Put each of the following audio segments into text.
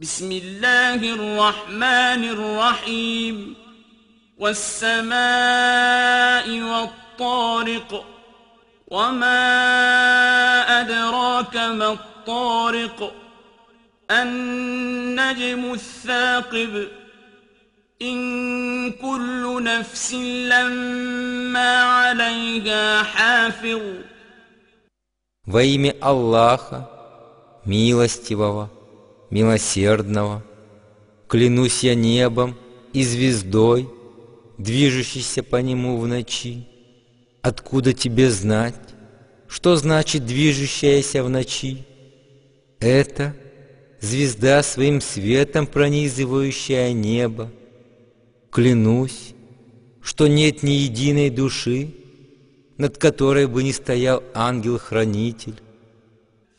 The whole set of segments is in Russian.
بسم الله الرحمن الرحيم والسماء والطارق وما أدراك ما الطارق النجم الثاقب إن كل نفس لما عليها حافظ Во имя Аллаха, милостивого, милосердного, клянусь я небом и звездой, движущейся по нему в ночи. Откуда тебе знать, что значит движущаяся в ночи? Это звезда своим светом пронизывающая небо. Клянусь, что нет ни единой души, над которой бы не стоял ангел-хранитель.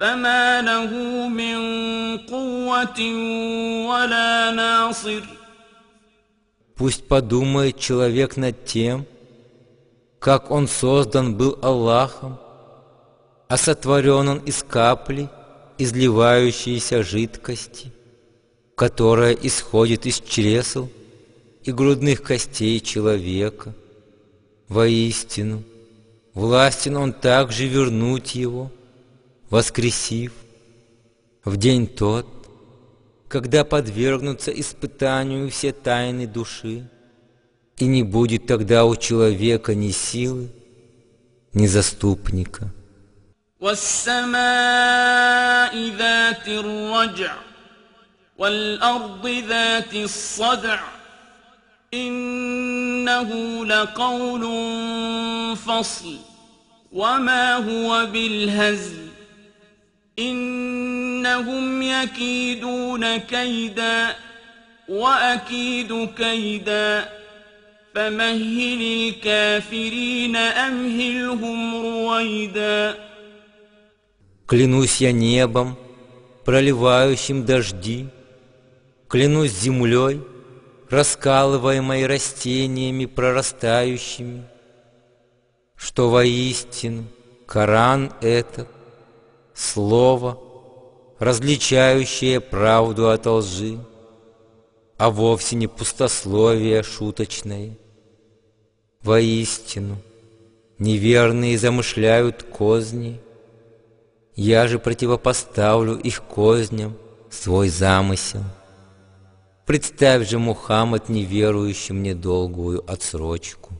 فما له من قوة ولا ناصر Пусть подумает человек над тем, как он создан был Аллахом, а сотворен он из капли, изливающейся жидкости, которая исходит из чресел и грудных костей человека. Воистину, властен он также вернуть его, воскресив в день тот, когда подвергнутся испытанию все тайны души, и не будет тогда у человека ни силы, ни заступника. والسماء ذات الرجع والأرض ذات الصدع إنه لقول فصل وما هو بالهزل إنهم يكيدون كيدا وأكيد كيدا فمهل الكافرين أمهلهم رويدا Клянусь я небом, проливающим дожди, Клянусь землей, раскалываемой растениями прорастающими, Что воистину Коран этот, Слово, различающее правду от лжи, А вовсе не пустословие шуточное. Воистину, неверные замышляют козни — я же противопоставлю их козням свой замысел. Представь же, Мухаммад, неверующим недолгую отсрочку.